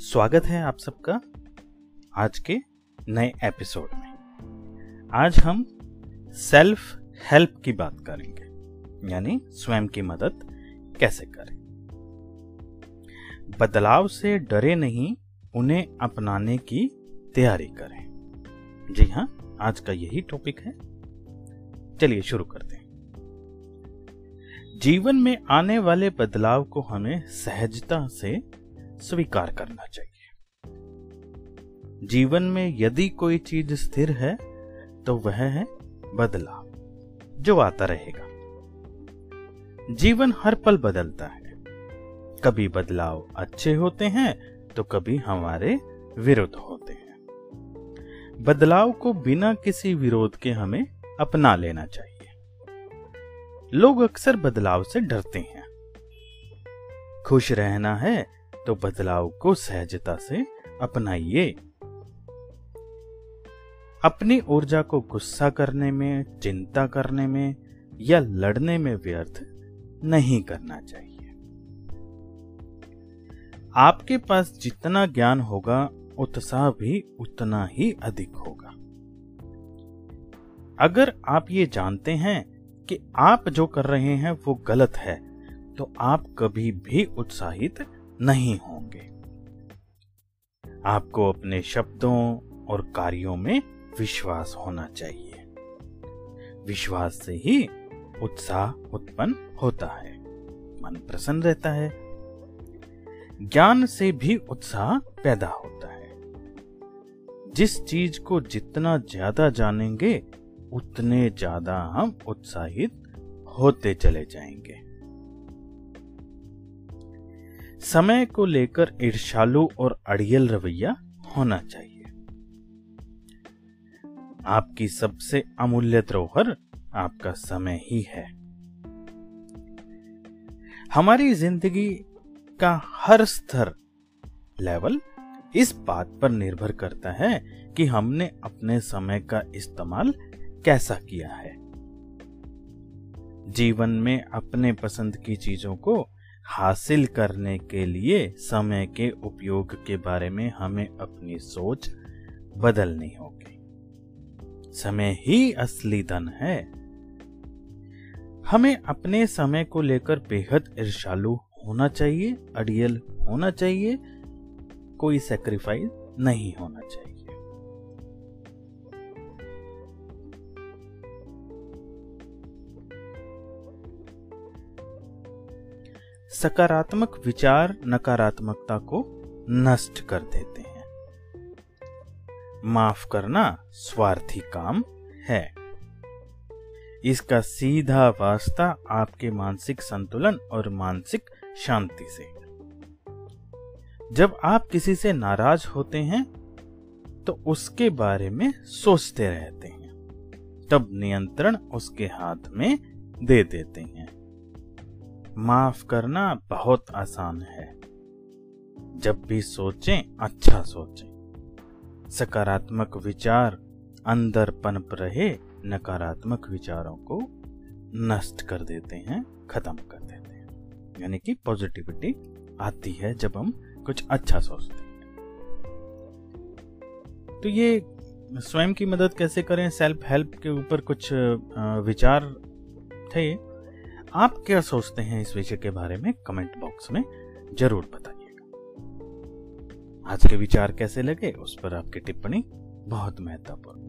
स्वागत है आप सबका आज के नए एपिसोड में। आज हम सेल्फ हेल्प की बात करेंगे, यानी स्वयं की मदद कैसे करें। बदलाव से डरे नहीं, उन्हें अपनाने की तैयारी करें। जी हाँ आज का यही टॉपिक है। चलिए शुरू करते हैं। जीवन में आने वाले बदलाव को हमें सहजता से स्वीकार करना चाहिए। जीवन में यदि कोई चीज़ स्थिर है तो वह है बदलाव, जो आता रहेगा। जीवन हर पल बदलता है। कभी बदलाव अच्छे होते हैं तो कभी हमारे विरुद्ध होते हैं। बदलाव को बिना किसी विरोध के हमें अपना लेना चाहिए। लोग अक्सर बदलाव से डरते हैं। खुश रहना है तो बदलाव को सहजता से अपनाइए। अपनी ऊर्जा को गुस्सा करने में, चिंता करने में या लड़ने में व्यर्थ नहीं करना चाहिए। आपके पास जितना ज्ञान होगा, उत्साह भी उतना ही अधिक होगा। अगर आप ये जानते हैं कि आप जो कर रहे हैं वो गलत है तो आप कभी भी उत्साहित नहीं होंगे। आपको अपने शब्दों और कार्यों में विश्वास होना चाहिए। विश्वास से ही उत्साह उत्पन्न होता है। मन प्रसन्न रहता है। ज्ञान से भी उत्साह पैदा होता है। जिस चीज़ को जितना ज़्यादा जानेंगे, उतने ज़्यादा हम उत्साहित होते चले जाएँगे। समय को लेकर ईर्षालु और अड़ियल रवैया होना चाहिए। आपकी सबसे अमूल्य धरोहर आपका समय ही है। हमारी ज़िंदगी का हर स्तर लेवल इस बात पर निर्भर करता है कि हमने अपने समय का इस्तेमाल कैसा किया है। जीवन में अपने पसंद की चीज़ों को हासिल करने के लिए समय के उपयोग के बारे में हमें अपनी सोच बदलनी होगी। समय ही असली धन है। हमें अपने समय को लेकर बेहद ईर्षालु होना चाहिए, अड़ियल होना चाहिए, कोई सेक्रीफाइस नहीं होना चाहिए। सकारात्मक विचार नकारात्मकता को नष्ट कर देते हैं। माफ़ करना स्वार्थी काम है। इसका सीधा वास्ता आपके मानसिक संतुलन और मानसिक शांति से। जब आप किसी से नाराज़ होते हैं तो उसके बारे में सोचते रहते हैं। तब नियंत्रण उसके हाथ में दे देते हैं। माफ़ करना बहुत आसान है। जब भी सोचें अच्छा सोचें। सकारात्मक विचार अंदर पनप रहे नकारात्मक विचारों को नष्ट कर देते हैं, खत्म कर देते हैं। यानी कि पॉजिटिविटी आती है जब हम कुछ अच्छा सोचते हैं। तो ये स्वयं की मदद कैसे करें? सेल्फ हेल्प के ऊपर कुछ विचार थे? आप क्या सोचते हैं इस विषय के बारे में कमेंट बॉक्स में ज़रूर बताइएगा। आज के विचार कैसे लगे उस पर आपकी टिप्पणी बहुत महत्वपूर्ण।